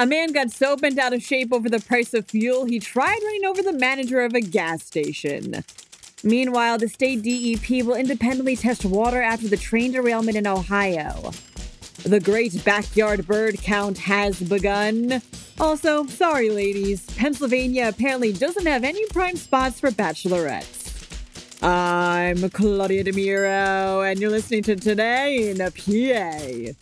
A man got so bent out of shape over the price of fuel, he tried running over the manager of a gas station. Meanwhile, the state DEP will independently test water after the train derailment in Ohio. The great backyard bird count has begun. Also, sorry ladies, Pennsylvania apparently doesn't have any prime spots for bachelorettes. I'm Claudia DeMiro, and you're listening to Today in a PA.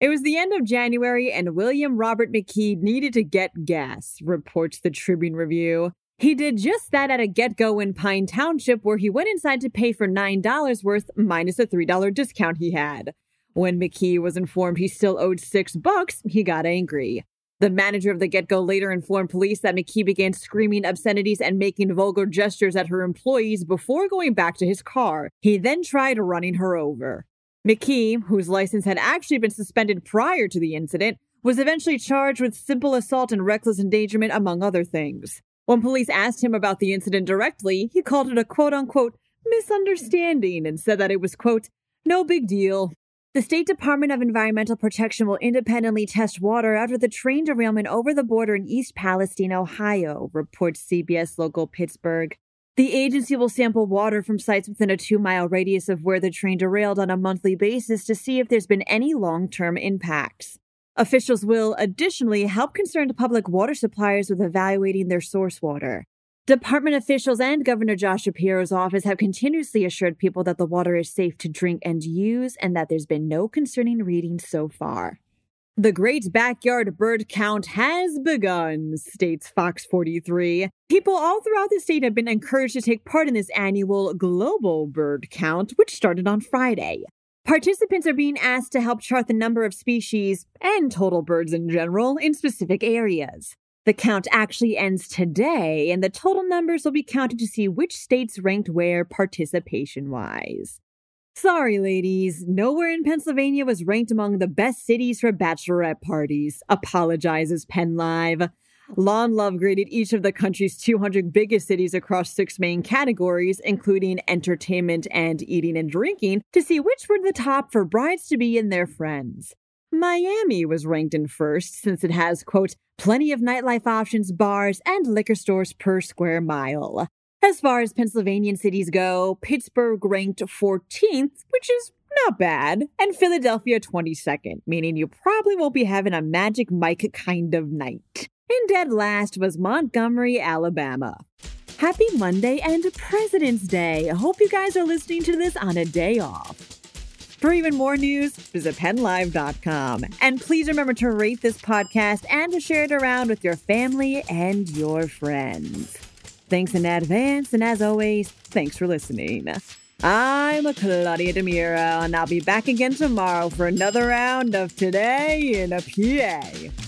It was the end of January, and William Robert McKee needed to get gas, reports the Tribune Review. He did just that at a GetGo in Pine Township, where he went inside to pay for $9 worth minus a $3 discount he had. When McKee was informed he still owed six bucks, he got angry. The manager of the GetGo later informed police that McKee began screaming obscenities and making vulgar gestures at her employees before going back to his car. He then tried running her over. McKee, whose license had actually been suspended prior to the incident, was eventually charged with simple assault and reckless endangerment, among other things. When police asked him about the incident directly, he called it a quote unquote misunderstanding and said that it was, quote, no big deal. The State Department of Environmental Protection will independently test water after the train derailment over the border in East Palestine, Ohio, reports CBS local Pittsburgh. The agency will sample water from sites within a two mile radius of where the train derailed on a monthly basis to see if there's been any long term impacts. Officials will additionally help concerned public water suppliers with evaluating their source water. Department officials and Governor Josh Shapiro's office have continuously assured people that the water is safe to drink and use and that there's been no concerning readings so far. The great backyard bird count has begun, states Fox 43. People all throughout the state have been encouraged to take part in this annual global bird count, which started on Friday. Participants are being asked to help chart the number of species and total birds in general in specific areas. The count actually ends today, and the total numbers will be counted to see which states ranked where participation wise. Sorry, ladies, nowhere in Pennsylvania was ranked among the best cities for bachelorette parties, apologizes Penn Live. Lawn Love graded each of the country's 200 biggest cities across six main categories, including entertainment and eating and drinking, to see which were the top for brides to be and their friends. Miami was ranked in first since it has, quote, plenty of nightlife options, bars, and liquor stores per square mile. As far as Pennsylvania cities go, Pittsburgh ranked 14th, which is not bad, and Philadelphia 22nd, meaning you probably won't be having a Magic Mike kind of night. And dead last was Montgomery, Alabama. Happy Monday and President's Day. I hope you guys are listening to this on a day off. For even more news, visit PennLive.com. And please remember to rate this podcast and to share it around with your family and your friends. Thanks in advance, and as always, thanks for listening. I'm Claudia DeMiro, and I'll be back again tomorrow for another round of Today in a PA.